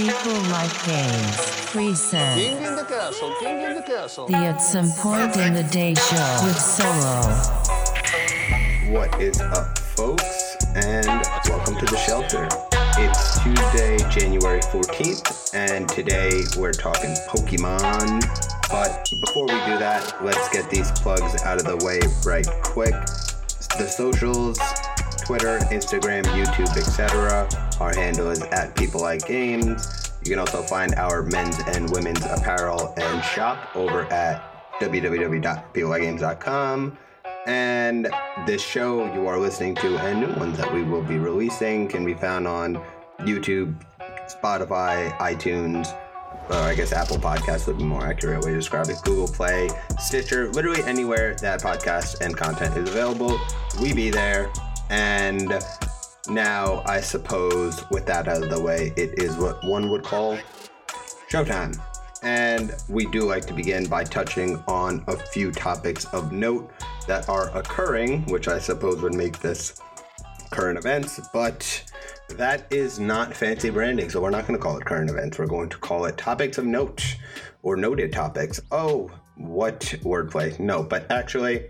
People like games. Present. ¿Quién quién de queso? ¿Quién quién de queso? The At Some Point in the Day Show with Solo. What is up, folks? And welcome to the shelter. It's Tuesday, January 14th, and today we're talking Pokemon. But before we do that, let's get these plugs out of the way right quick. The socials Twitter, Instagram, YouTube, etc. Our handle is at People Like Games. You can also find our men's and women's apparel and shop over at www.peoplelikegames.com. And this show you are listening to and new ones that we will be releasing can be found on YouTube, Spotify, iTunes, or I guess Apple Podcasts would be more accurate way to describe it. Google Play, Stitcher, literally anywhere that podcast and content is available, we be there. And now, I suppose, with that out of the way, it is what one would call showtime. And we do like to begin by touching on a few topics of note that are occurring, which I suppose would make this current events, but that is not fancy branding. So we're not going to call it current events. We're going to call it topics of note or noted topics. Oh, what wordplay? No, but actually,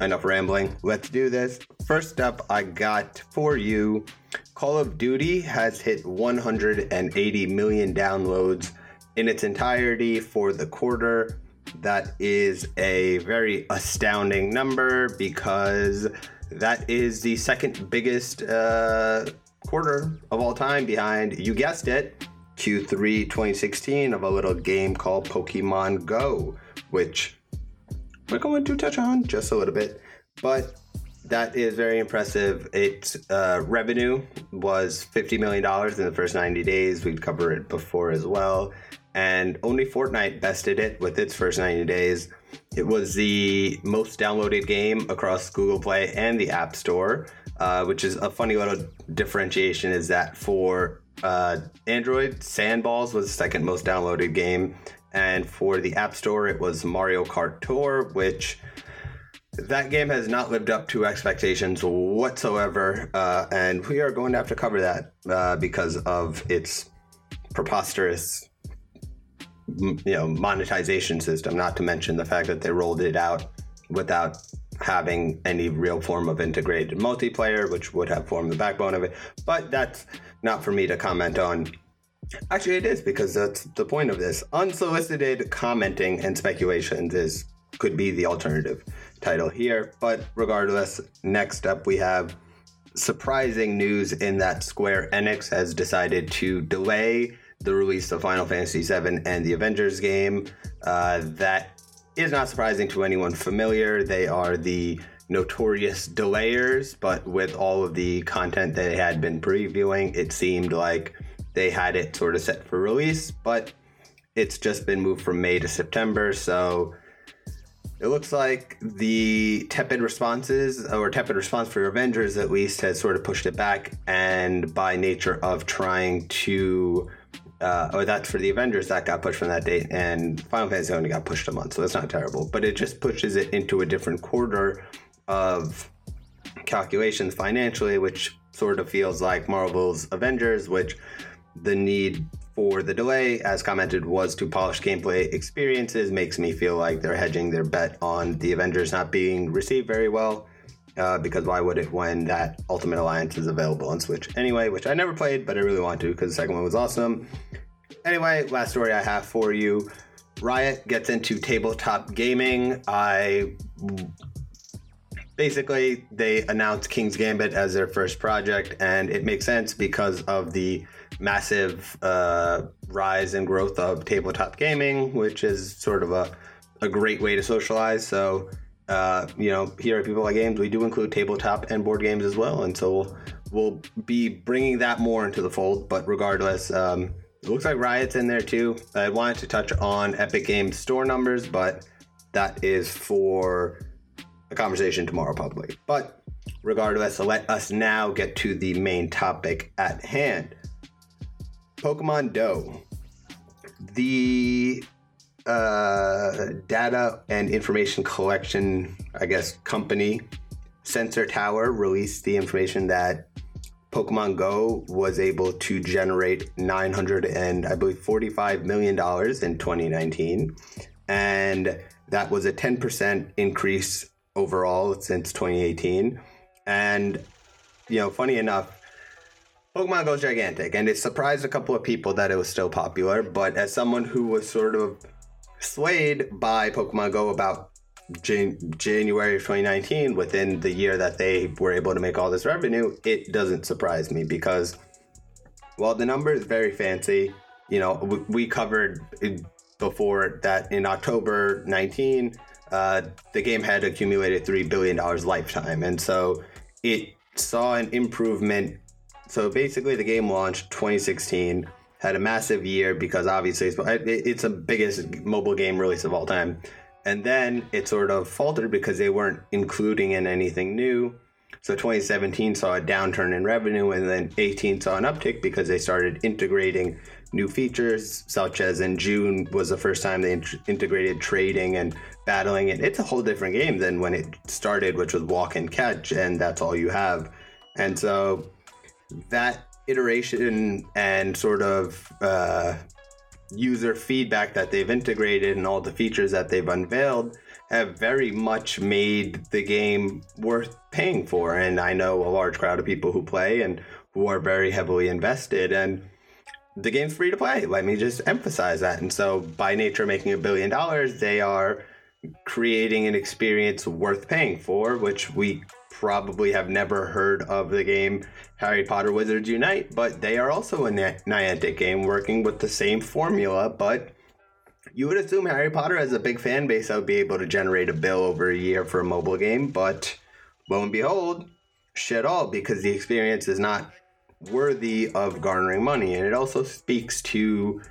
enough rambling. Let's do this. First up, I got for you Call of Duty has hit 180 million downloads in its entirety for the quarter. That is a very astounding number because that is the second biggest uh, quarter of all time behind, you guessed it, Q3 2016 of a little game called Pokemon Go, which we're going to touch on just a little bit, but that is very impressive. Its uh, revenue was $50 million in the first 90 days. We'd cover it before as well. And only Fortnite bested it with its first 90 days. It was the most downloaded game across Google Play and the App Store, uh, which is a funny little differentiation is that for uh, Android, Sandballs was the second most downloaded game. And for the App Store, it was Mario Kart Tour, which that game has not lived up to expectations whatsoever. Uh, and we are going to have to cover that uh, because of its preposterous you know monetization system not to mention the fact that they rolled it out without having any real form of integrated multiplayer which would have formed the backbone of it but that's not for me to comment on Actually, it is because that's the point of this. Unsolicited commenting and speculations is could be the alternative title here. But regardless, next up we have surprising news in that Square Enix has decided to delay the release of Final Fantasy VII and the Avengers game. Uh, that is not surprising to anyone familiar. They are the notorious delayers, but with all of the content they had been previewing, it seemed like they had it sort of set for release, but it's just been moved from May to September. So it looks like the tepid responses, or tepid response for Avengers at least, has sort of pushed it back. And by nature of trying to, uh, or that's for the Avengers that got pushed from that date, and Final Fantasy only got pushed a month, so that's not terrible. But it just pushes it into a different quarter of calculations financially, which sort of feels like Marvel's Avengers, which the need for the delay, as commented, was to polish gameplay experiences. Makes me feel like they're hedging their bet on the Avengers not being received very well. Uh, because why would it when that Ultimate Alliance is available on Switch anyway, which I never played, but I really want to because the second one was awesome. Anyway, last story I have for you Riot gets into tabletop gaming. I basically they announced King's Gambit as their first project, and it makes sense because of the massive uh, rise and growth of tabletop gaming, which is sort of a, a great way to socialize. So, uh, you know, here at People Like Games, we do include tabletop and board games as well. And so we'll, we'll be bringing that more into the fold. But regardless, um, it looks like Riot's in there too. I wanted to touch on Epic Games store numbers, but that is for a conversation tomorrow, probably. But regardless, let us now get to the main topic at hand. Pokemon Doe. The uh, data and information collection, I guess, company Sensor Tower released the information that Pokemon Go was able to generate 900 and I believe 45 million dollars in 2019, and that was a 10% increase overall since 2018. And you know, funny enough, Pokemon Go gigantic, and it surprised a couple of people that it was still popular. But as someone who was sort of swayed by Pokemon Go about Jan- January of 2019, within the year that they were able to make all this revenue, it doesn't surprise me because while the number is very fancy, you know, we, we covered before that in October 19, uh, the game had accumulated $3 billion lifetime. And so it saw an improvement. So basically, the game launched 2016, had a massive year because obviously it's, it's the biggest mobile game release of all time. And then it sort of faltered because they weren't including in anything new. So 2017 saw a downturn in revenue, and then 18 saw an uptick because they started integrating new features, such as in June was the first time they int- integrated trading and battling. And it's a whole different game than when it started, which was walk and catch, and that's all you have. And so that iteration and sort of uh, user feedback that they've integrated and all the features that they've unveiled have very much made the game worth paying for. And I know a large crowd of people who play and who are very heavily invested. And the game's free to play. Let me just emphasize that. And so, by nature, making a billion dollars, they are creating an experience worth paying for, which we probably have never heard of the game Harry Potter Wizards Unite, but they are also a Niantic game working with the same formula, but you would assume Harry Potter has a big fan base that would be able to generate a bill over a year for a mobile game, but lo and behold, shit all because the experience is not worthy of garnering money. And it also speaks to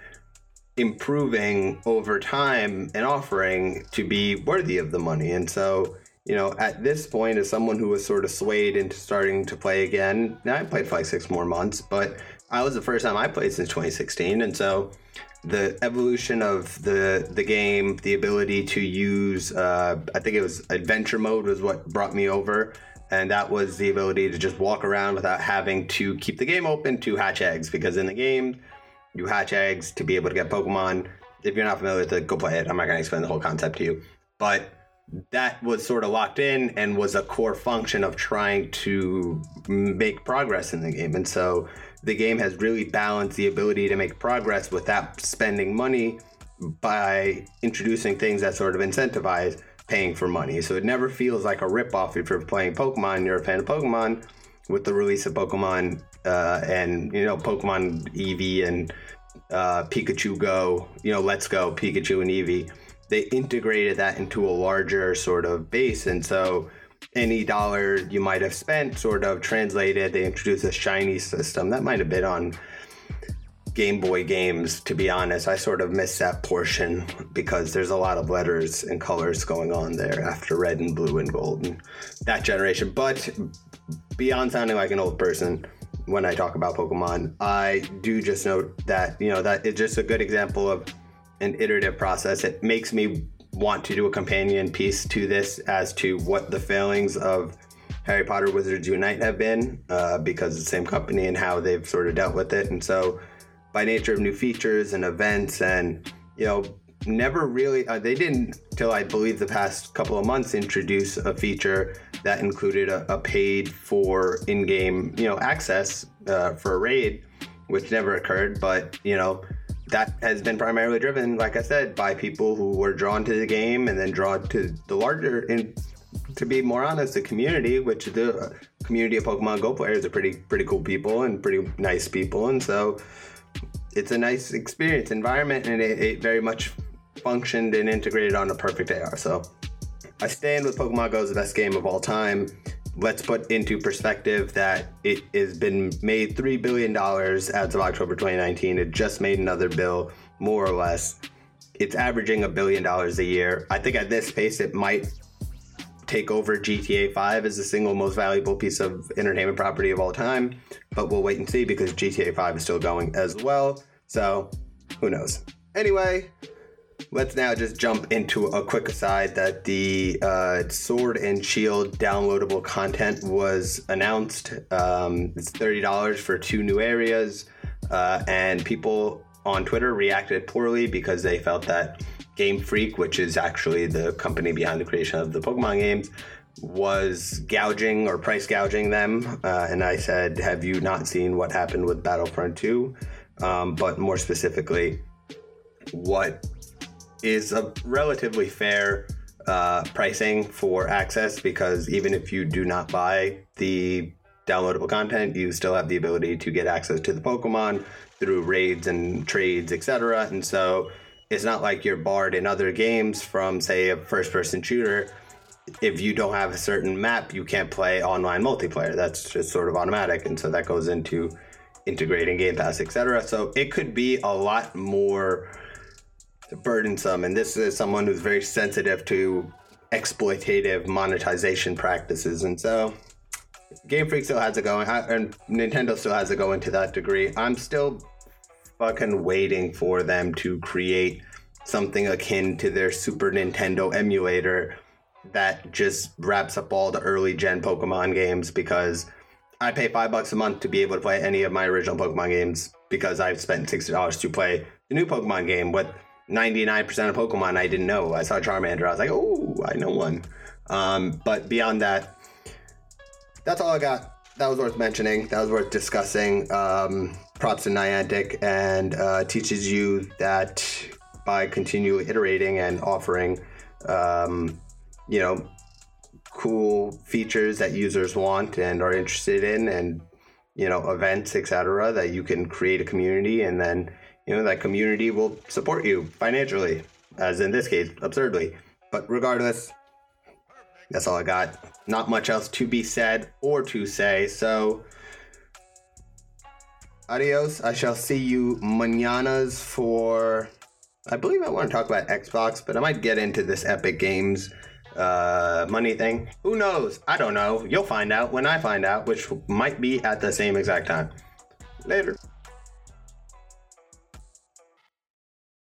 improving over time an offering to be worthy of the money. And so, you know, at this point, as someone who was sort of swayed into starting to play again, now I played for like six more months, but I was the first time I played since 2016. And so, the evolution of the the game, the ability to use, uh, I think it was adventure mode was what brought me over, and that was the ability to just walk around without having to keep the game open to hatch eggs. Because in the game, you hatch eggs to be able to get Pokemon. If you're not familiar with it, go play it. I'm not to explain the whole concept to you, but that was sort of locked in and was a core function of trying to make progress in the game. And so the game has really balanced the ability to make progress without spending money by introducing things that sort of incentivize paying for money. So it never feels like a ripoff if you're playing Pokemon, you're a fan of Pokemon. With the release of Pokemon uh, and you know Pokemon Eevee and uh, Pikachu Go, you know Let's Go Pikachu and Eevee, they integrated that into a larger sort of base, and so any dollar you might have spent sort of translated. They introduced a shiny system that might have been on Game Boy games, to be honest. I sort of missed that portion because there's a lot of letters and colors going on there after red and blue and gold and that generation. But beyond sounding like an old person when I talk about Pokemon, I do just note that, you know, that it's just a good example of an iterative process. It makes me want to do a companion piece to this as to what the failings of Harry Potter Wizards Unite have been, uh, because the same company and how they've sort of dealt with it. And so, by nature of new features and events, and you know, never really, uh, they didn't, till I believe the past couple of months, introduce a feature that included a, a paid for in game, you know, access uh, for a raid, which never occurred. But, you know, that has been primarily driven, like I said, by people who were drawn to the game and then drawn to the larger, and to be more honest, the community, which the community of Pokemon Go players are pretty pretty cool people and pretty nice people, and so it's a nice experience environment, and it, it very much functioned and integrated on a perfect AR. So I stand with Pokemon Go as the best game of all time let's put into perspective that it has been made $3 billion as of October 2019. It just made another bill, more or less. It's averaging a billion dollars a year. I think at this pace, it might take over GTA 5 as the single most valuable piece of entertainment property of all time. But we'll wait and see because GTA 5 is still going as well. So who knows? Anyway, let's now just jump into a quick aside that the uh, Sword and Shield downloadable content was announced. Um, it's thirty dollars for two new areas, uh, and people on Twitter reacted poorly because they felt that Game Freak, which is actually the company behind the creation of the Pokemon games, was gouging or price gouging them. Uh, and I said, Have you not seen what happened with Battlefront 2? Um, but more specifically, what is a relatively fair uh, pricing for access because even if you do not buy the downloadable content, you still have the ability to get access to the Pokemon through raids and trades, etc. And so it's not like you're barred in other games from, say, a first person shooter. If you don't have a certain map, you can't play online multiplayer. That's just sort of automatic. And so that goes into integrating Game Pass, etc. So it could be a lot more burdensome. And this is someone who's very sensitive to exploitative monetization practices. And so Game Freak still has it going, and Nintendo still has it going to that degree. I'm still fucking waiting for them to create something akin to their Super Nintendo emulator that just wraps up all the early gen Pokemon games because I pay five bucks a month to be able to play any of my original Pokemon games because I've spent sixty dollars to play the new Pokemon game. What 99% of Pokemon I didn't know. I saw Charmander. I was like, oh, I know one. Um, but beyond that, that's all I got. That was worth mentioning. That was worth discussing. Um, props to Niantic and uh, teaches you that by continually iterating and offering, um, you know, cool features that users want and are interested in, and you know, events, etc., that you can create a community and then you know that community will support you financially, as in this case, absurdly. But regardless, that's all I got. Not much else to be said or to say. So, adios. I shall see you mananas for. I believe I want to talk about Xbox, but I might get into this Epic Games uh, money thing. Who knows? I don't know. You'll find out when I find out, which might be at the same exact time. Later.